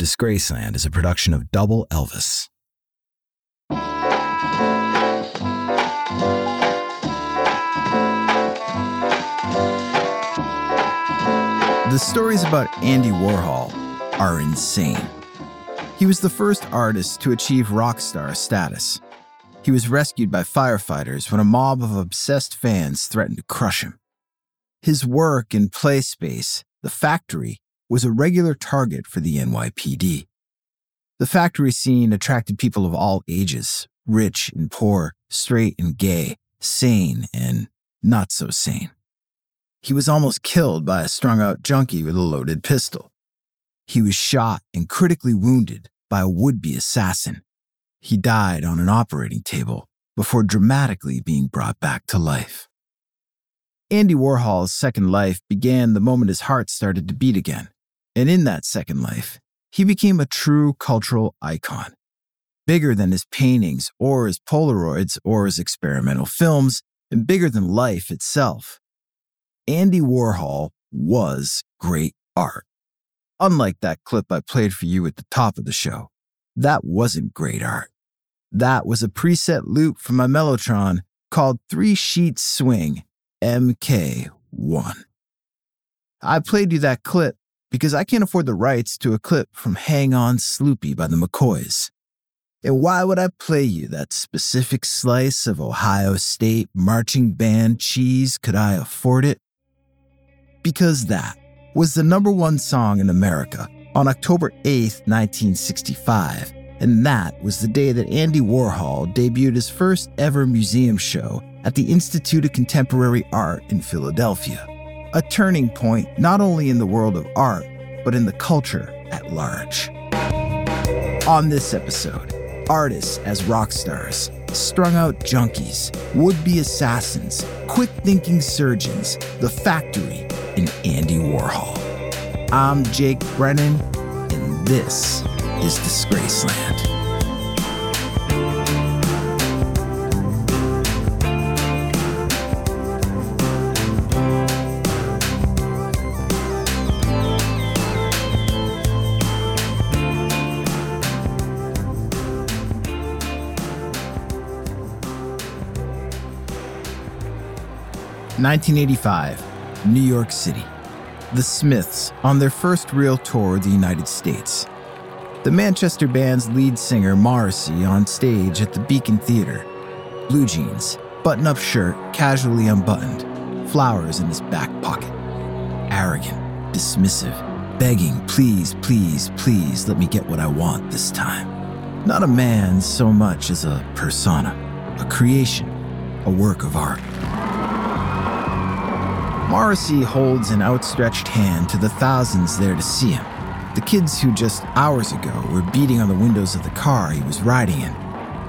Disgraceland is a production of Double Elvis. The stories about Andy Warhol are insane. He was the first artist to achieve rock star status. He was rescued by firefighters when a mob of obsessed fans threatened to crush him. His work in play space, the factory, was a regular target for the NYPD. The factory scene attracted people of all ages rich and poor, straight and gay, sane and not so sane. He was almost killed by a strung out junkie with a loaded pistol. He was shot and critically wounded by a would be assassin. He died on an operating table before dramatically being brought back to life. Andy Warhol's second life began the moment his heart started to beat again. And in that second life, he became a true cultural icon. Bigger than his paintings or his Polaroids or his experimental films, and bigger than life itself. Andy Warhol was great art. Unlike that clip I played for you at the top of the show, that wasn't great art. That was a preset loop from my Mellotron called Three Sheet Swing MK1. I played you that clip because I can't afford the rights to a clip from Hang On Sloopy by the McCoys. And why would I play you that specific slice of Ohio State marching band cheese could I afford it? Because that was the number one song in America on October 8th, 1965, and that was the day that Andy Warhol debuted his first ever museum show at the Institute of Contemporary Art in Philadelphia. A turning point not only in the world of art, but in the culture at large. On this episode, artists as rock stars, strung out junkies, would be assassins, quick thinking surgeons, the factory, and Andy Warhol. I'm Jake Brennan, and this is Disgraceland. 1985, New York City. The Smiths on their first real tour of the United States. The Manchester band's lead singer Morrissey on stage at the Beacon Theater. Blue jeans, button up shirt casually unbuttoned, flowers in his back pocket. Arrogant, dismissive, begging, please, please, please let me get what I want this time. Not a man so much as a persona, a creation, a work of art. Morrissey holds an outstretched hand to the thousands there to see him. The kids who just hours ago were beating on the windows of the car he was riding in.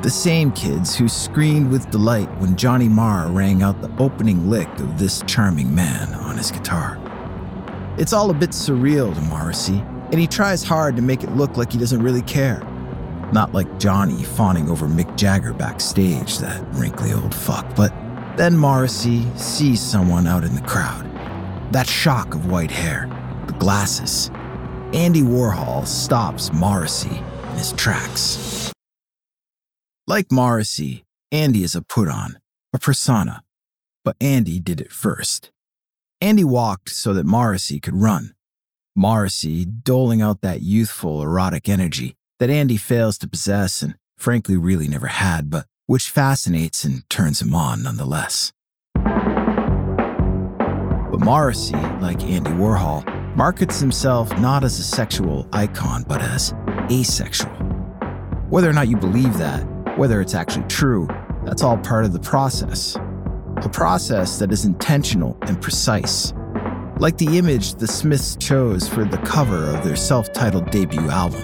The same kids who screamed with delight when Johnny Marr rang out the opening lick of this charming man on his guitar. It's all a bit surreal to Morrissey, and he tries hard to make it look like he doesn't really care. Not like Johnny fawning over Mick Jagger backstage, that wrinkly old fuck, but then Morrissey sees someone out in the crowd. That shock of white hair, the glasses. Andy Warhol stops Morrissey in his tracks. Like Morrissey, Andy is a put on, a persona, but Andy did it first. Andy walked so that Morrissey could run. Morrissey doling out that youthful, erotic energy, that Andy fails to possess and frankly really never had, but which fascinates and turns him on nonetheless. But Morrissey, like Andy Warhol, markets himself not as a sexual icon, but as asexual. Whether or not you believe that, whether it's actually true, that's all part of the process. A process that is intentional and precise. Like the image the Smiths chose for the cover of their self titled debut album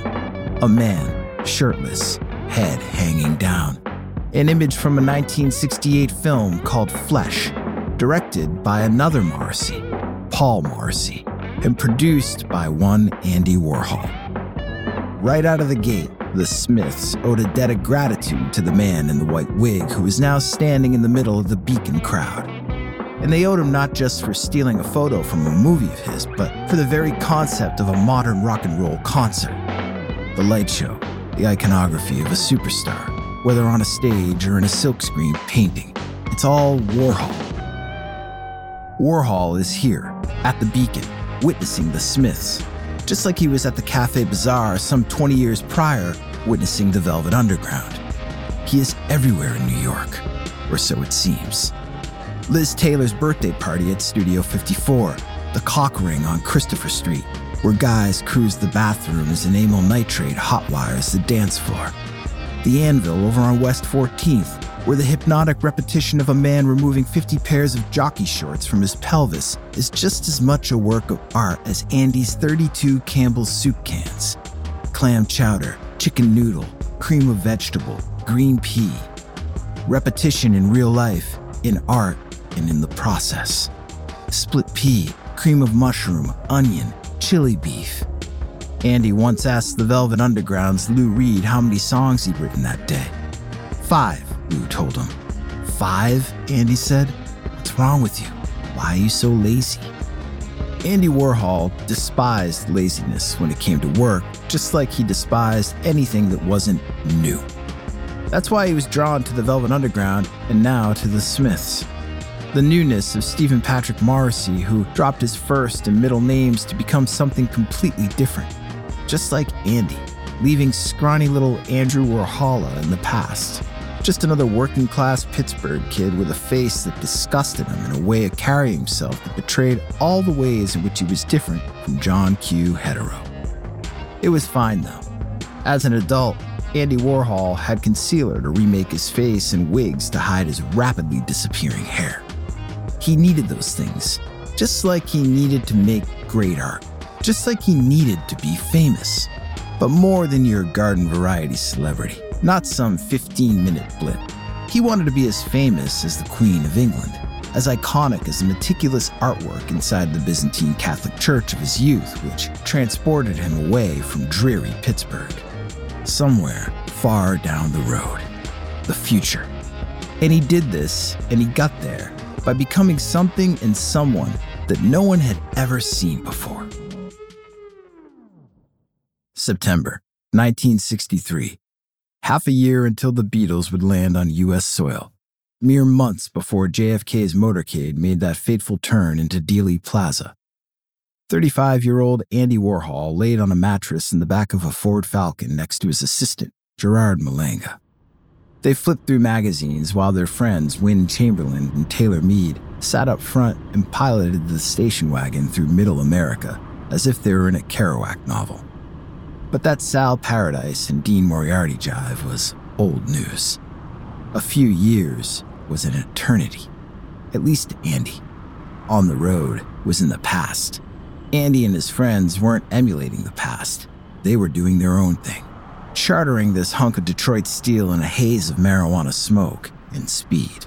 a man, shirtless, head hanging down. An image from a 1968 film called Flesh, directed by another Morrissey, Paul Morrissey, and produced by one Andy Warhol. Right out of the gate, the Smiths owed a debt of gratitude to the man in the white wig who was now standing in the middle of the Beacon crowd. And they owed him not just for stealing a photo from a movie of his, but for the very concept of a modern rock and roll concert. The light show, the iconography of a superstar, whether on a stage or in a silkscreen painting, it's all Warhol. Warhol is here, at the Beacon, witnessing the Smiths, just like he was at the Cafe Bizarre some 20 years prior, witnessing the Velvet Underground. He is everywhere in New York, or so it seems. Liz Taylor's birthday party at Studio 54, the cock ring on Christopher Street, where guys cruise the bathrooms and amyl nitrate hotwires the dance floor. The Anvil over on West 14th, where the hypnotic repetition of a man removing 50 pairs of jockey shorts from his pelvis is just as much a work of art as Andy's 32 Campbell's soup cans. Clam chowder, chicken noodle, cream of vegetable, green pea. Repetition in real life, in art, and in the process. Split pea, cream of mushroom, onion, chili beef. Andy once asked the Velvet Underground's Lou Reed how many songs he'd written that day. Five, Lou told him. Five? Andy said. What's wrong with you? Why are you so lazy? Andy Warhol despised laziness when it came to work, just like he despised anything that wasn't new. That's why he was drawn to the Velvet Underground and now to the Smiths. The newness of Stephen Patrick Morrissey, who dropped his first and middle names to become something completely different. Just like Andy, leaving scrawny little Andrew Warhola in the past. Just another working class Pittsburgh kid with a face that disgusted him and a way of carrying himself that betrayed all the ways in which he was different from John Q. Hetero. It was fine though. As an adult, Andy Warhol had concealer to remake his face and wigs to hide his rapidly disappearing hair. He needed those things, just like he needed to make great art, just like he needed to be famous. But more than your garden variety celebrity not some 15 minute blip. He wanted to be as famous as the Queen of England, as iconic as the meticulous artwork inside the Byzantine Catholic Church of his youth, which transported him away from dreary Pittsburgh. Somewhere far down the road. The future. And he did this, and he got there, by becoming something and someone that no one had ever seen before. September 1963 half a year until the Beatles would land on U.S. soil, mere months before JFK's motorcade made that fateful turn into Dealey Plaza. 35 year old Andy Warhol laid on a mattress in the back of a Ford Falcon next to his assistant, Gerard Malanga. They flipped through magazines while their friends, Wynn Chamberlain and Taylor Mead, sat up front and piloted the station wagon through middle America as if they were in a Kerouac novel. But that Sal Paradise and Dean Moriarty jive was old news. A few years was an eternity. At least to Andy. On the road was in the past. Andy and his friends weren't emulating the past, they were doing their own thing, chartering this hunk of Detroit steel in a haze of marijuana smoke and speed.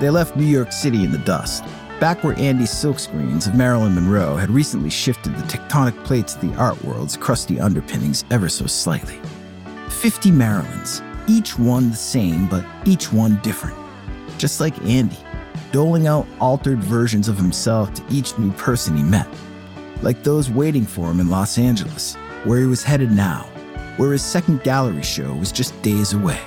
They left New York City in the dust, back where Andy's silkscreens of Marilyn Monroe had recently shifted the tectonic plates of the art world's crusty underpinnings ever so slightly. Fifty Marilyns, each one the same, but each one different. Just like Andy, doling out altered versions of himself to each new person he met. Like those waiting for him in Los Angeles, where he was headed now, where his second gallery show was just days away.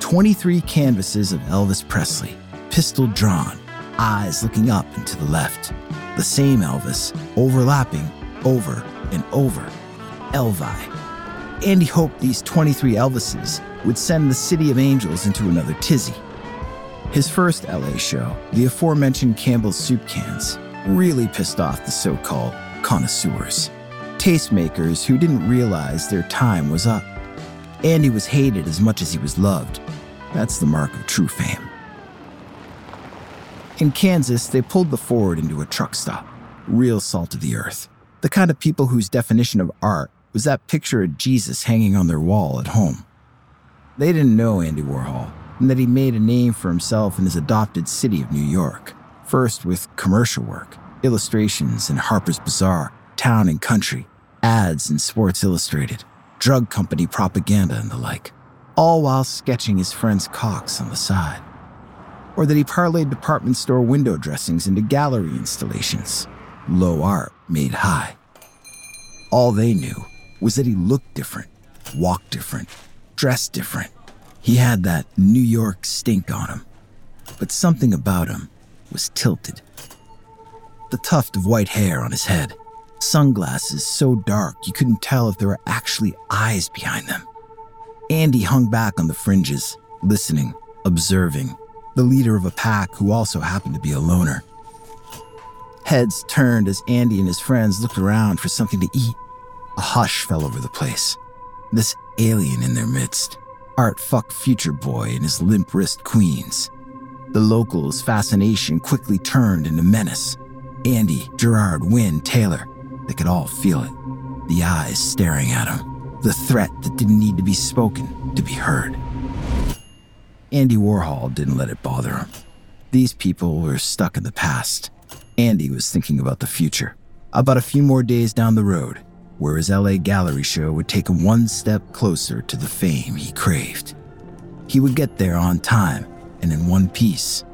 23 canvases of Elvis Presley, pistol drawn, eyes looking up and to the left. The same Elvis, overlapping over and over Elvi. Andy hoped these 23 Elvises would send the City of Angels into another tizzy. His first LA show, the aforementioned Campbell's soup cans, really pissed off the so called connoisseurs, tastemakers who didn't realize their time was up. Andy was hated as much as he was loved. That's the mark of true fame. In Kansas, they pulled the Ford into a truck stop. Real salt of the earth. The kind of people whose definition of art was that picture of Jesus hanging on their wall at home. They didn't know Andy Warhol and that he made a name for himself in his adopted city of New York, first with commercial work, illustrations in Harper's Bazaar, Town and Country, ads in Sports Illustrated, drug company propaganda, and the like, all while sketching his friend's cocks on the side. Or that he parlayed department store window dressings into gallery installations, low art made high. All they knew was that he looked different, walked different, dressed different. He had that New York stink on him, but something about him was tilted. The tuft of white hair on his head, sunglasses so dark you couldn't tell if there were actually eyes behind them. Andy hung back on the fringes, listening, observing, the leader of a pack who also happened to be a loner. Heads turned as Andy and his friends looked around for something to eat. A hush fell over the place. This alien in their midst, Art fuck Future Boy and his limp wrist queens. The locals' fascination quickly turned into menace. Andy, Gerard, Wynn, Taylor, they could all feel it. The eyes staring at him. The threat that didn't need to be spoken to be heard. Andy Warhol didn't let it bother him. These people were stuck in the past. Andy was thinking about the future, about a few more days down the road, where his LA gallery show would take him one step closer to the fame he craved. He would get there on time and in one piece.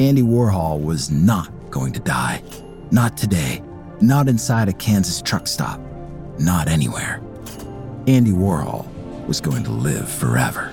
Andy Warhol was not going to die. Not today. Not inside a Kansas truck stop. Not anywhere. Andy Warhol was going to live forever.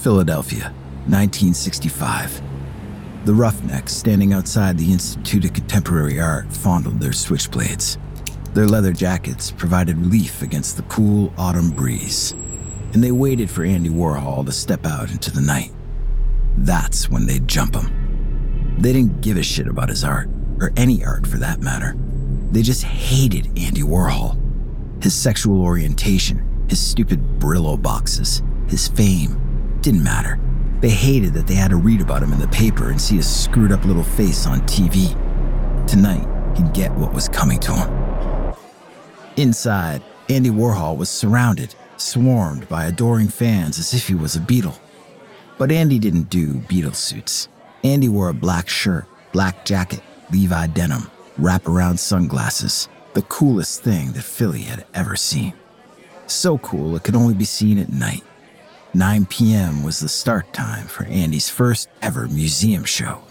Philadelphia, 1965. The roughnecks standing outside the Institute of Contemporary Art fondled their switchblades. Their leather jackets provided relief against the cool autumn breeze, and they waited for Andy Warhol to step out into the night. That's when they'd jump him. They didn't give a shit about his art, or any art for that matter. They just hated Andy Warhol. His sexual orientation, his stupid Brillo boxes, his fame, didn't matter. They hated that they had to read about him in the paper and see his screwed up little face on TV. Tonight, he'd get what was coming to him. Inside, Andy Warhol was surrounded, swarmed by adoring fans as if he was a Beatle. But Andy didn't do Beatle suits. Andy wore a black shirt, black jacket, Levi denim, wraparound sunglasses, the coolest thing that Philly had ever seen. So cool it could only be seen at night. 9 p.m. was the start time for Andy's first ever museum show.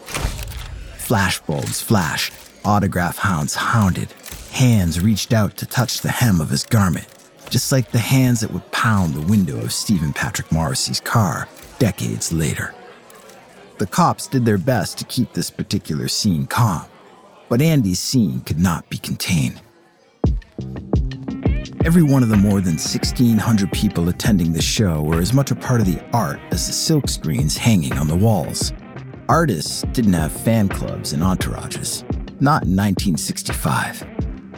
Flashbulbs flashed, autograph hounds hounded, hands reached out to touch the hem of his garment, just like the hands that would pound the window of Stephen Patrick Morrissey's car decades later. The cops did their best to keep this particular scene calm, but Andy's scene could not be contained. Every one of the more than 1,600 people attending the show were as much a part of the art as the silk screens hanging on the walls. Artists didn't have fan clubs and entourages, not in 1965.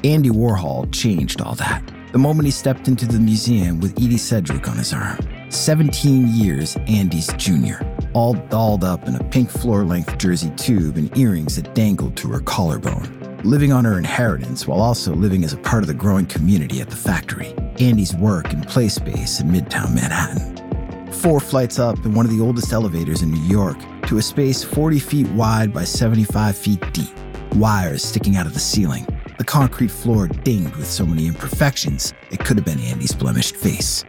Andy Warhol changed all that the moment he stepped into the museum with Edie Sedgwick on his arm. 17 years Andy's junior, all dolled up in a pink floor length jersey tube and earrings that dangled to her collarbone living on her inheritance while also living as a part of the growing community at the factory, Andy's work and play space in Midtown Manhattan. Four flights up in one of the oldest elevators in New York to a space 40 feet wide by 75 feet deep, wires sticking out of the ceiling, the concrete floor dinged with so many imperfections it could have been Andy's blemished face.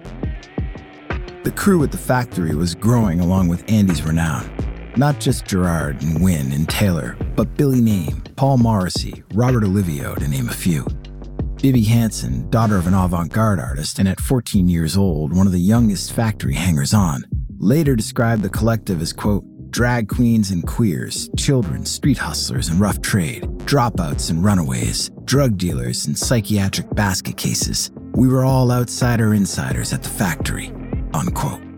The crew at the factory was growing along with Andy's renown. Not just Gerard and Wynn and Taylor, but Billy Name, Paul Morrissey, Robert Olivio, to name a few. Bibbe Hansen, daughter of an avant garde artist and at 14 years old, one of the youngest factory hangers on, later described the collective as, quote, drag queens and queers, children, street hustlers and rough trade, dropouts and runaways, drug dealers and psychiatric basket cases. We were all outsider insiders at the factory, unquote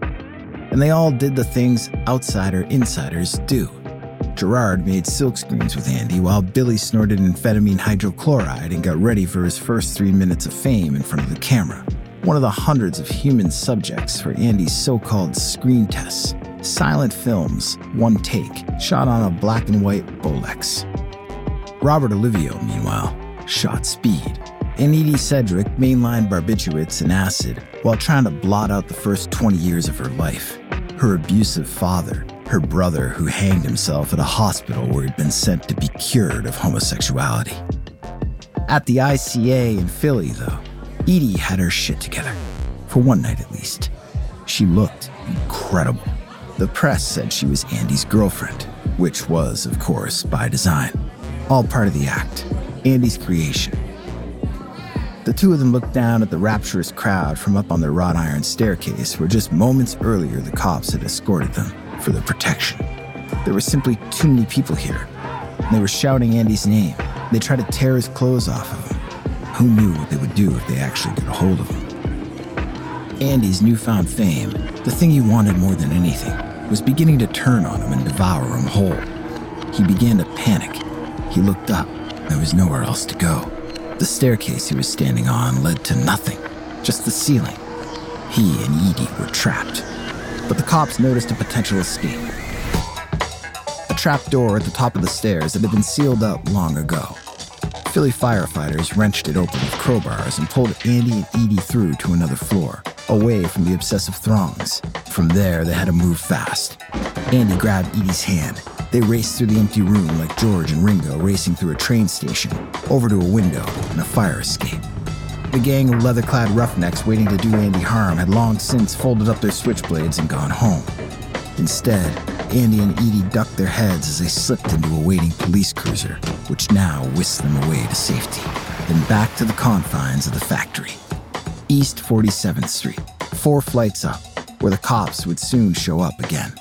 and they all did the things outsider insiders do. Gerard made silkscreens with Andy while Billy snorted amphetamine hydrochloride and got ready for his first three minutes of fame in front of the camera. One of the hundreds of human subjects for Andy's so called screen tests. Silent films, one take, shot on a black and white Bolex. Robert Olivio, meanwhile, shot speed. And Edie Sedgwick mainlined barbiturates and acid while trying to blot out the first 20 years of her life her abusive father, her brother who hanged himself at a hospital where he'd been sent to be cured of homosexuality. At the ICA in Philly, though, Edie had her shit together, for one night at least. She looked incredible. The press said she was Andy's girlfriend, which was, of course, by design. All part of the act, Andy's creation. The two of them looked down at the rapturous crowd from up on their wrought iron staircase where just moments earlier the cops had escorted them for their protection. There were simply too many people here. They were shouting Andy's name. They tried to tear his clothes off of him. Who knew what they would do if they actually got a hold of him? Andy's newfound fame, the thing he wanted more than anything, was beginning to turn on him and devour him whole. He began to panic. He looked up. There was nowhere else to go. The staircase he was standing on led to nothing, just the ceiling. He and Edie were trapped. But the cops noticed a potential escape. A trap door at the top of the stairs that had been sealed up long ago. Philly firefighters wrenched it open with crowbars and pulled Andy and Edie through to another floor, away from the obsessive throngs. From there, they had to move fast. Andy grabbed Edie's hand they raced through the empty room like George and Ringo racing through a train station, over to a window and a fire escape. The gang of leather clad roughnecks waiting to do Andy harm had long since folded up their switchblades and gone home. Instead, Andy and Edie ducked their heads as they slipped into a waiting police cruiser, which now whisked them away to safety, then back to the confines of the factory. East 47th Street, four flights up, where the cops would soon show up again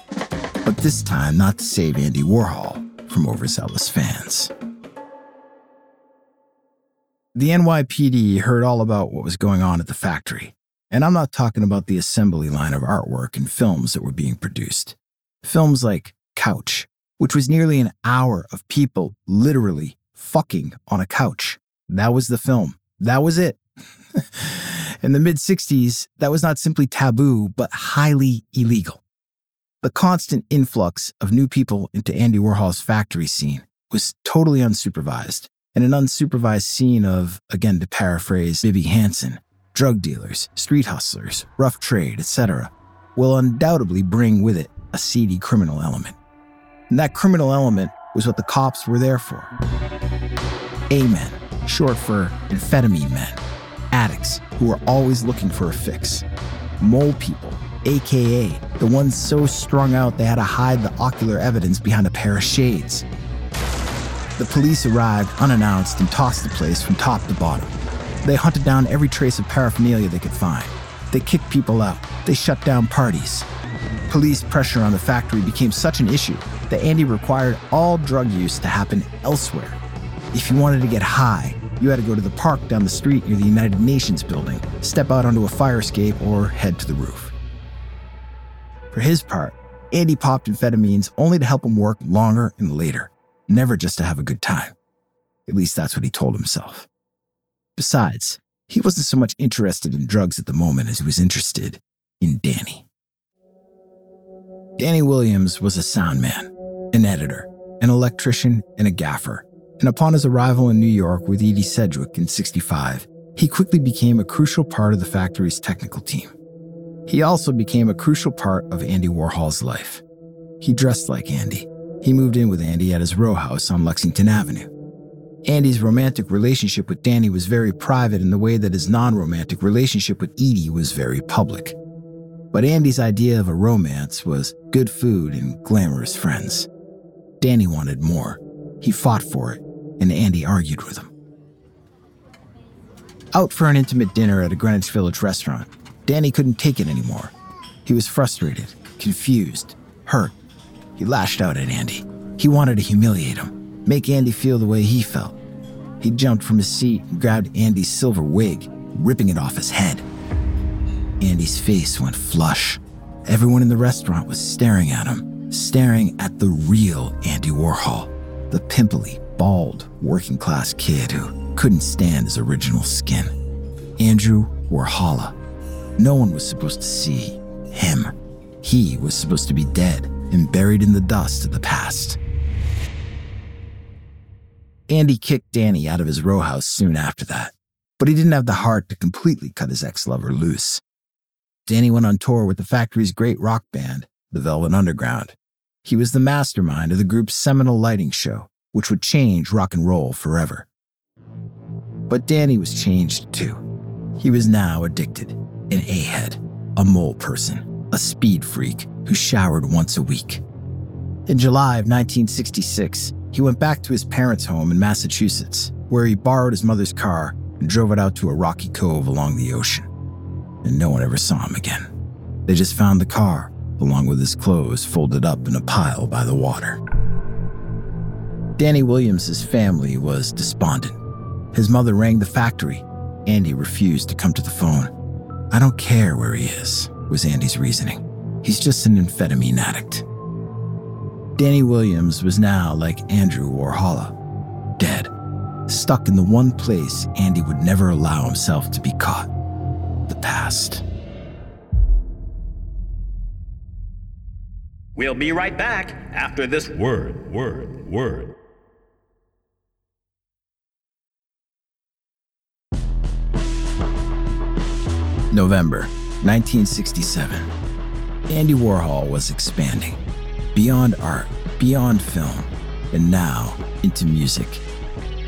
but this time not to save Andy Warhol from overzealous fans. The NYPD heard all about what was going on at the factory, and I'm not talking about the assembly line of artwork and films that were being produced. Films like Couch, which was nearly an hour of people literally fucking on a couch. That was the film. That was it. In the mid 60s, that was not simply taboo, but highly illegal. The constant influx of new people into Andy Warhol's factory scene was totally unsupervised, and an unsupervised scene of, again to paraphrase Bibbe Hansen, drug dealers, street hustlers, rough trade, etc., will undoubtedly bring with it a seedy criminal element. And that criminal element was what the cops were there for. A-men, short for amphetamine men, addicts who were always looking for a fix, mole people aka the ones so strung out they had to hide the ocular evidence behind a pair of shades. The police arrived unannounced and tossed the place from top to bottom. They hunted down every trace of paraphernalia they could find. They kicked people out. They shut down parties. Police pressure on the factory became such an issue that Andy required all drug use to happen elsewhere. If you wanted to get high, you had to go to the park down the street near the United Nations building, step out onto a fire escape, or head to the roof. For his part, Andy popped amphetamines only to help him work longer and later, never just to have a good time. At least that's what he told himself. Besides, he wasn't so much interested in drugs at the moment as he was interested in Danny. Danny Williams was a sound man, an editor, an electrician, and a gaffer. And upon his arrival in New York with Edie Sedgwick in 65, he quickly became a crucial part of the factory's technical team. He also became a crucial part of Andy Warhol's life. He dressed like Andy. He moved in with Andy at his row house on Lexington Avenue. Andy's romantic relationship with Danny was very private in the way that his non romantic relationship with Edie was very public. But Andy's idea of a romance was good food and glamorous friends. Danny wanted more. He fought for it, and Andy argued with him. Out for an intimate dinner at a Greenwich Village restaurant, Danny couldn't take it anymore. He was frustrated, confused, hurt. He lashed out at Andy. He wanted to humiliate him, make Andy feel the way he felt. He jumped from his seat and grabbed Andy's silver wig, ripping it off his head. Andy's face went flush. Everyone in the restaurant was staring at him, staring at the real Andy Warhol, the pimply, bald, working class kid who couldn't stand his original skin. Andrew Warhola. No one was supposed to see him. He was supposed to be dead and buried in the dust of the past. Andy kicked Danny out of his row house soon after that, but he didn't have the heart to completely cut his ex lover loose. Danny went on tour with the factory's great rock band, the Velvet Underground. He was the mastermind of the group's seminal lighting show, which would change rock and roll forever. But Danny was changed too. He was now addicted, an A head, a mole person, a speed freak who showered once a week. In July of 1966, he went back to his parents' home in Massachusetts, where he borrowed his mother's car and drove it out to a rocky cove along the ocean. And no one ever saw him again. They just found the car, along with his clothes folded up in a pile by the water. Danny Williams's family was despondent. His mother rang the factory. Andy refused to come to the phone. I don't care where he is, was Andy's reasoning. He's just an amphetamine addict. Danny Williams was now like Andrew Warhola, dead, stuck in the one place Andy would never allow himself to be caught the past. We'll be right back after this word, word, word. November 1967. Andy Warhol was expanding beyond art, beyond film, and now into music.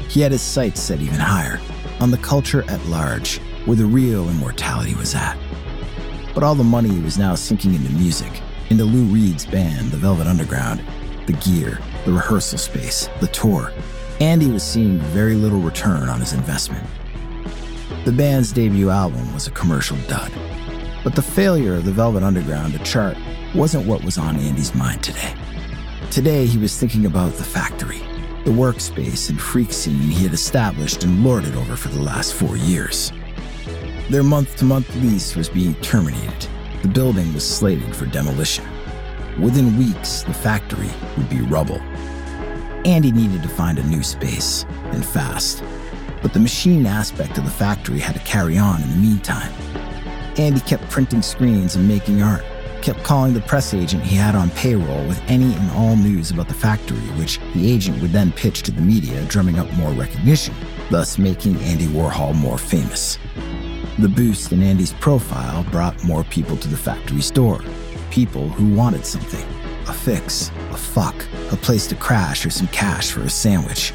He had his sights set even higher on the culture at large, where the real immortality was at. But all the money was now sinking into music, into Lou Reed's band, the Velvet Underground, the gear, the rehearsal space, the tour. Andy was seeing very little return on his investment. The band's debut album was a commercial dud. But the failure of the Velvet Underground to chart wasn't what was on Andy's mind today. Today, he was thinking about the factory, the workspace and freak scene he had established and lorded over for the last four years. Their month to month lease was being terminated. The building was slated for demolition. Within weeks, the factory would be rubble. Andy needed to find a new space, and fast. But the machine aspect of the factory had to carry on in the meantime. Andy kept printing screens and making art, kept calling the press agent he had on payroll with any and all news about the factory, which the agent would then pitch to the media, drumming up more recognition, thus making Andy Warhol more famous. The boost in Andy's profile brought more people to the factory's door. People who wanted something a fix, a fuck, a place to crash, or some cash for a sandwich.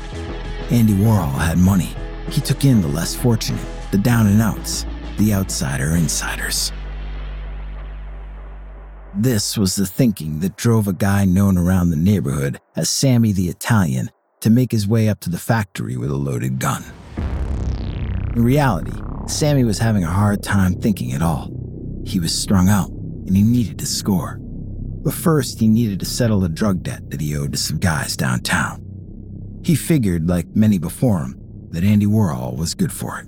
Andy Warhol had money. He took in the less fortunate, the down and outs, the outsider insiders. This was the thinking that drove a guy known around the neighborhood as Sammy the Italian to make his way up to the factory with a loaded gun. In reality, Sammy was having a hard time thinking at all. He was strung out and he needed to score. But first, he needed to settle a drug debt that he owed to some guys downtown. He figured, like many before him, that Andy Warhol was good for it.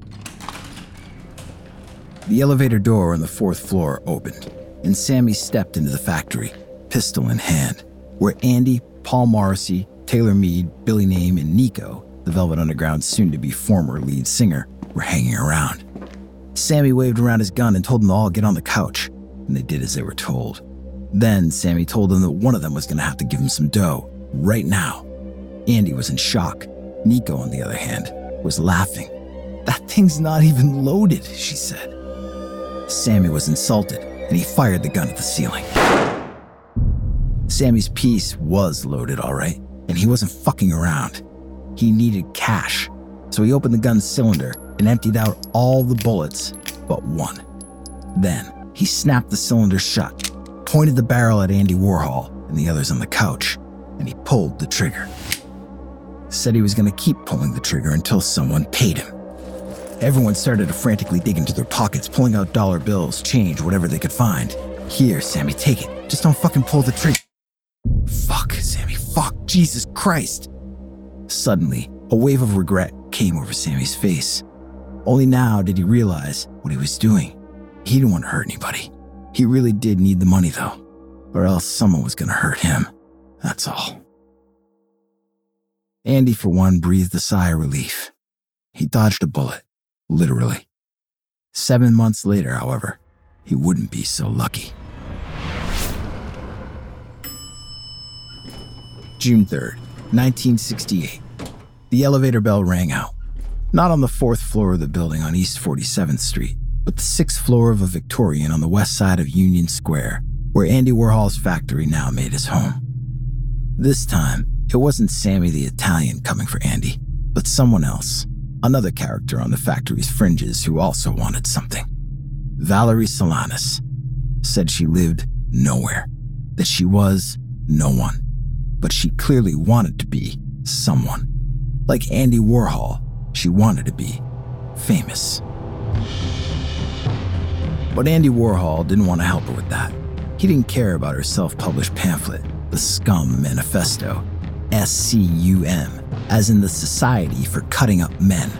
The elevator door on the fourth floor opened, and Sammy stepped into the factory, pistol in hand, where Andy, Paul Morrissey, Taylor Mead, Billy Name, and Nico, the Velvet Underground's soon to be former lead singer, were hanging around. Sammy waved around his gun and told them to all get on the couch, and they did as they were told. Then Sammy told them that one of them was going to have to give him some dough, right now. Andy was in shock. Nico, on the other hand, was laughing. That thing's not even loaded, she said. Sammy was insulted, and he fired the gun at the ceiling. Sammy's piece was loaded, all right, and he wasn't fucking around. He needed cash, so he opened the gun's cylinder and emptied out all the bullets but one. Then he snapped the cylinder shut, pointed the barrel at Andy Warhol and the others on the couch, and he pulled the trigger. Said he was going to keep pulling the trigger until someone paid him. Everyone started to frantically dig into their pockets, pulling out dollar bills, change, whatever they could find. Here, Sammy, take it. Just don't fucking pull the trigger. Fuck, Sammy, fuck, Jesus Christ. Suddenly, a wave of regret came over Sammy's face. Only now did he realize what he was doing. He didn't want to hurt anybody. He really did need the money, though, or else someone was going to hurt him. That's all. Andy, for one, breathed a sigh of relief. He dodged a bullet, literally. Seven months later, however, he wouldn't be so lucky. June 3rd, 1968. The elevator bell rang out. Not on the fourth floor of the building on East 47th Street, but the sixth floor of a Victorian on the west side of Union Square, where Andy Warhol's factory now made his home. This time, it wasn't Sammy the Italian coming for Andy, but someone else, another character on the factory's fringes who also wanted something. Valerie Solanas said she lived nowhere, that she was no one, but she clearly wanted to be someone. Like Andy Warhol, she wanted to be famous. But Andy Warhol didn't want to help her with that. He didn't care about her self published pamphlet, The Scum Manifesto, S C U M, as in the Society for Cutting Up Men,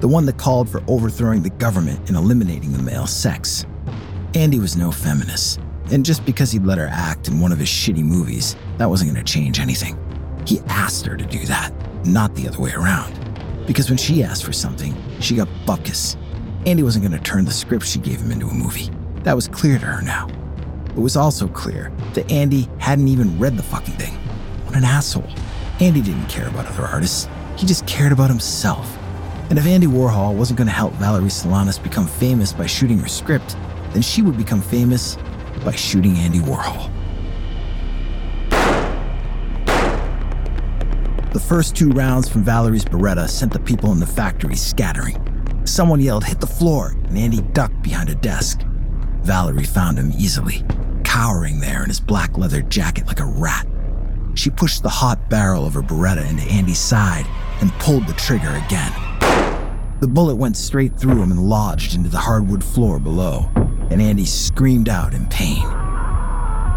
the one that called for overthrowing the government and eliminating the male sex. Andy was no feminist, and just because he'd let her act in one of his shitty movies, that wasn't going to change anything. He asked her to do that, not the other way around. Because when she asked for something, she got buckus Andy wasn't going to turn the script she gave him into a movie. That was clear to her now. It was also clear that Andy hadn't even read the fucking thing. What an asshole. Andy didn't care about other artists, he just cared about himself. And if Andy Warhol wasn't going to help Valerie Solanas become famous by shooting her script, then she would become famous by shooting Andy Warhol. The first two rounds from Valerie's Beretta sent the people in the factory scattering. Someone yelled, Hit the floor, and Andy ducked behind a desk. Valerie found him easily, cowering there in his black leather jacket like a rat. She pushed the hot barrel of her Beretta into Andy's side and pulled the trigger again. The bullet went straight through him and lodged into the hardwood floor below, and Andy screamed out in pain.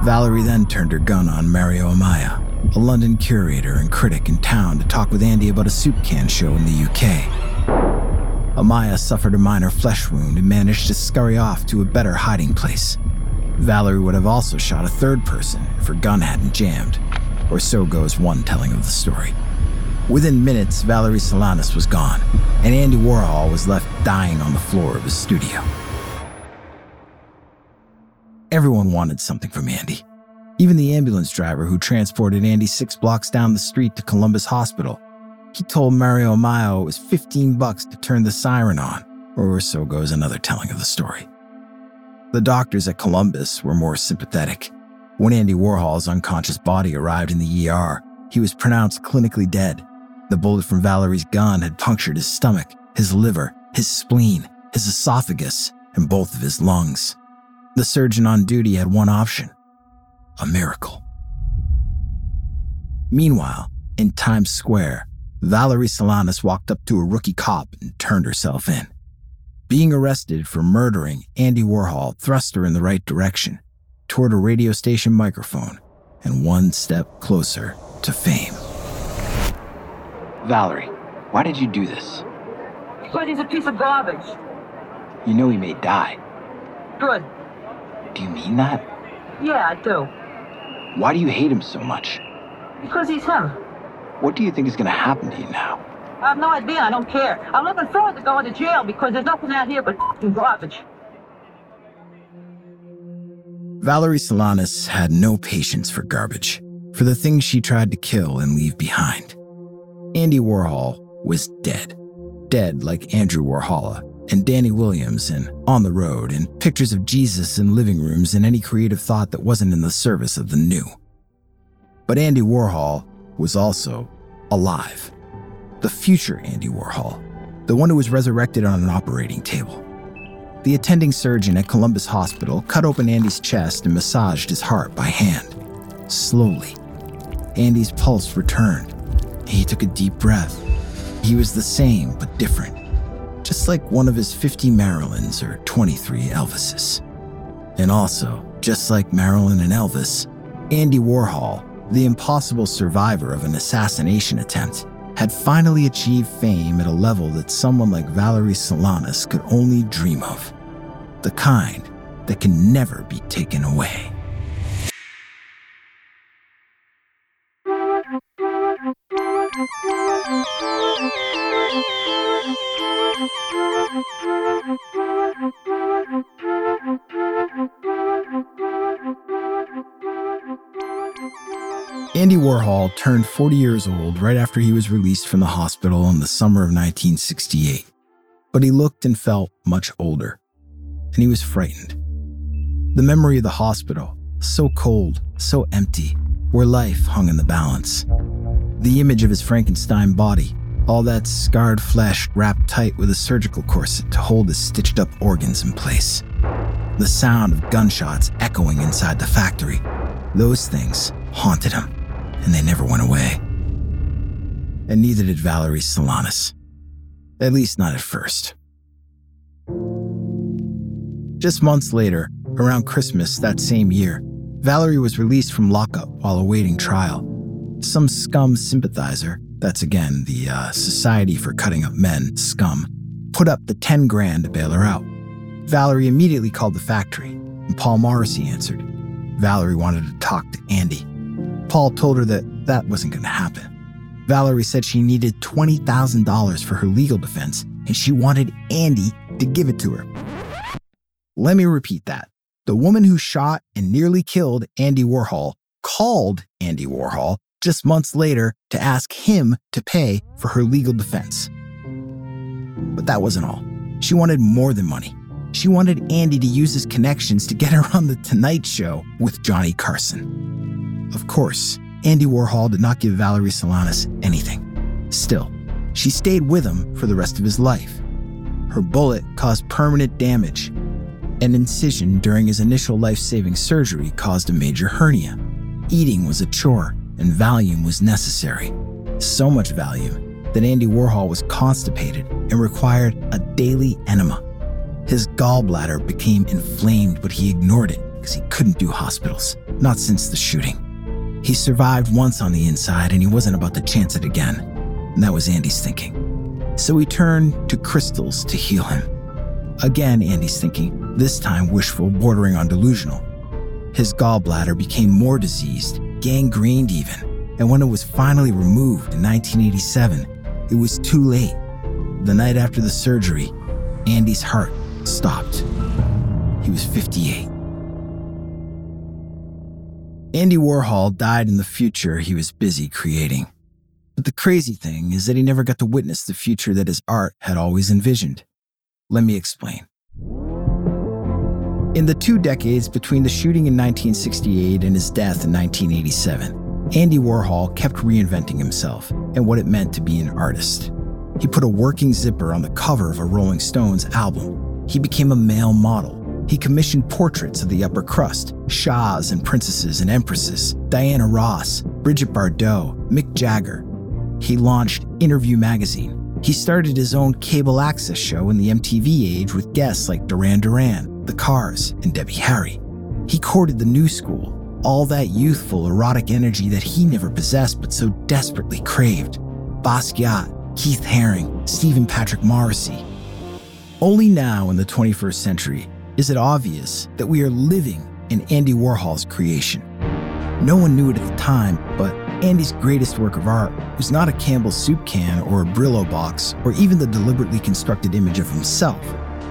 Valerie then turned her gun on Mario Amaya, a London curator and critic in town, to talk with Andy about a soup can show in the UK. Amaya suffered a minor flesh wound and managed to scurry off to a better hiding place. Valerie would have also shot a third person if her gun hadn't jammed, or so goes one telling of the story. Within minutes, Valerie Solanas was gone, and Andy Warhol was left dying on the floor of his studio. Everyone wanted something from Andy. Even the ambulance driver who transported Andy six blocks down the street to Columbus Hospital he told Mario Amaya it was 15 bucks to turn the siren on, or so goes another telling of the story. The doctors at Columbus were more sympathetic. When Andy Warhol's unconscious body arrived in the ER, he was pronounced clinically dead. The bullet from Valerie's gun had punctured his stomach, his liver, his spleen, his esophagus, and both of his lungs. The surgeon on duty had one option a miracle. Meanwhile, in Times Square, Valerie Solanas walked up to a rookie cop and turned herself in. Being arrested for murdering Andy Warhol thrust her in the right direction. Toward a radio station microphone and one step closer to fame. Valerie, why did you do this? Because he's a piece of garbage. You know he may die. Good. Do you mean that? Yeah, I do. Why do you hate him so much? Because he's him. What do you think is going to happen to you now? I have no idea. I don't care. I'm looking forward to going to jail because there's nothing out here but garbage. Valerie Solanas had no patience for garbage, for the things she tried to kill and leave behind. Andy Warhol was dead. Dead like Andrew Warhola and Danny Williams and On the Road and pictures of Jesus in living rooms and any creative thought that wasn't in the service of the new. But Andy Warhol was also alive. The future Andy Warhol, the one who was resurrected on an operating table. The attending surgeon at Columbus Hospital cut open Andy's chest and massaged his heart by hand. Slowly, Andy's pulse returned. He took a deep breath. He was the same, but different. Just like one of his 50 Marilyns or 23 Elvises. And also, just like Marilyn and Elvis, Andy Warhol, the impossible survivor of an assassination attempt, had finally achieved fame at a level that someone like Valerie Solanas could only dream of. The kind that can never be taken away. Andy Warhol turned 40 years old right after he was released from the hospital in the summer of 1968. But he looked and felt much older, and he was frightened. The memory of the hospital, so cold, so empty, where life hung in the balance. The image of his Frankenstein body, all that scarred flesh wrapped tight with a surgical corset to hold his stitched up organs in place. The sound of gunshots echoing inside the factory. Those things haunted him and they never went away. And neither did Valerie Solanas. At least not at first. Just months later, around Christmas that same year, Valerie was released from lockup while awaiting trial. Some SCUM sympathizer, that's again the uh, Society for Cutting Up Men, SCUM, put up the 10 grand to bail her out. Valerie immediately called the factory, and Paul Morrissey answered. Valerie wanted to talk to Andy. Paul told her that that wasn't going to happen. Valerie said she needed $20,000 for her legal defense and she wanted Andy to give it to her. Let me repeat that. The woman who shot and nearly killed Andy Warhol called Andy Warhol just months later to ask him to pay for her legal defense. But that wasn't all. She wanted more than money. She wanted Andy to use his connections to get her on The Tonight Show with Johnny Carson. Of course, Andy Warhol did not give Valerie Solanas anything. Still, she stayed with him for the rest of his life. Her bullet caused permanent damage. An incision during his initial life saving surgery caused a major hernia. Eating was a chore, and Valium was necessary. So much Valium that Andy Warhol was constipated and required a daily enema. His gallbladder became inflamed, but he ignored it because he couldn't do hospitals, not since the shooting. He survived once on the inside and he wasn't about to chance it again. And that was Andy's thinking. So he turned to crystals to heal him. Again, Andy's thinking, this time wishful, bordering on delusional. His gallbladder became more diseased, gangrened even, and when it was finally removed in 1987, it was too late. The night after the surgery, Andy's heart stopped. He was 58. Andy Warhol died in the future he was busy creating. But the crazy thing is that he never got to witness the future that his art had always envisioned. Let me explain. In the two decades between the shooting in 1968 and his death in 1987, Andy Warhol kept reinventing himself and what it meant to be an artist. He put a working zipper on the cover of a Rolling Stones album. He became a male model he commissioned portraits of the upper crust, shahs and princesses and empresses, Diana Ross, Bridget Bardot, Mick Jagger. He launched Interview magazine. He started his own cable access show in the MTV age with guests like Duran Duran, The Cars, and Debbie Harry. He courted the new school, all that youthful, erotic energy that he never possessed but so desperately craved. Basquiat, Keith Haring, Stephen Patrick Morrissey. Only now in the 21st century is it obvious that we are living in Andy Warhol's creation. No one knew it at the time, but Andy's greatest work of art was not a Campbell's soup can or a Brillo box or even the deliberately constructed image of himself,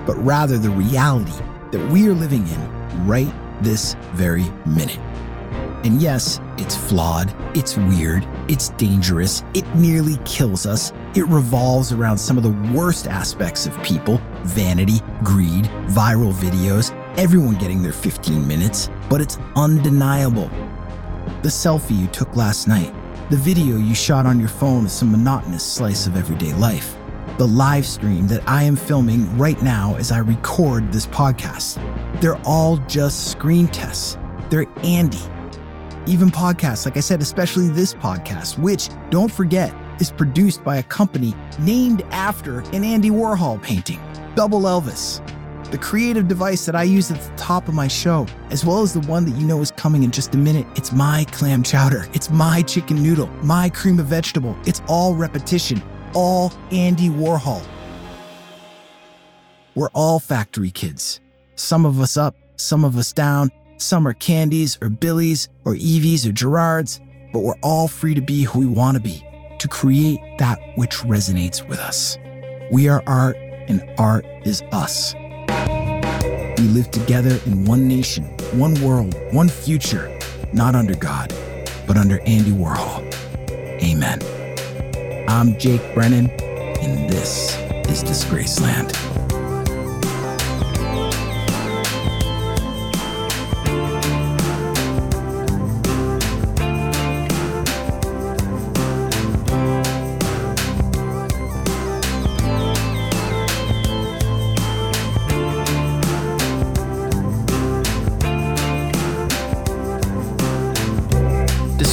but rather the reality that we are living in right this very minute. And yes, it's flawed, it's weird, it's dangerous, it nearly kills us. It revolves around some of the worst aspects of people vanity, greed, viral videos, everyone getting their 15 minutes, but it's undeniable. The selfie you took last night, the video you shot on your phone is some monotonous slice of everyday life, the live stream that I am filming right now as I record this podcast. They're all just screen tests. They're Andy even podcasts, like I said, especially this podcast, which, don't forget, is produced by a company named after an Andy Warhol painting, Double Elvis. The creative device that I use at the top of my show, as well as the one that you know is coming in just a minute, it's my clam chowder, it's my chicken noodle, my cream of vegetable. It's all repetition, all Andy Warhol. We're all factory kids. Some of us up, some of us down, some are Candies or Billies or Edies or Gerards, but we're all free to be who we want to be, to create that which resonates with us. We are art, and art is us. We live together in one nation, one world, one future, not under God, but under Andy Warhol. Amen. I'm Jake Brennan, and this is Disgraceland.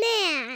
man.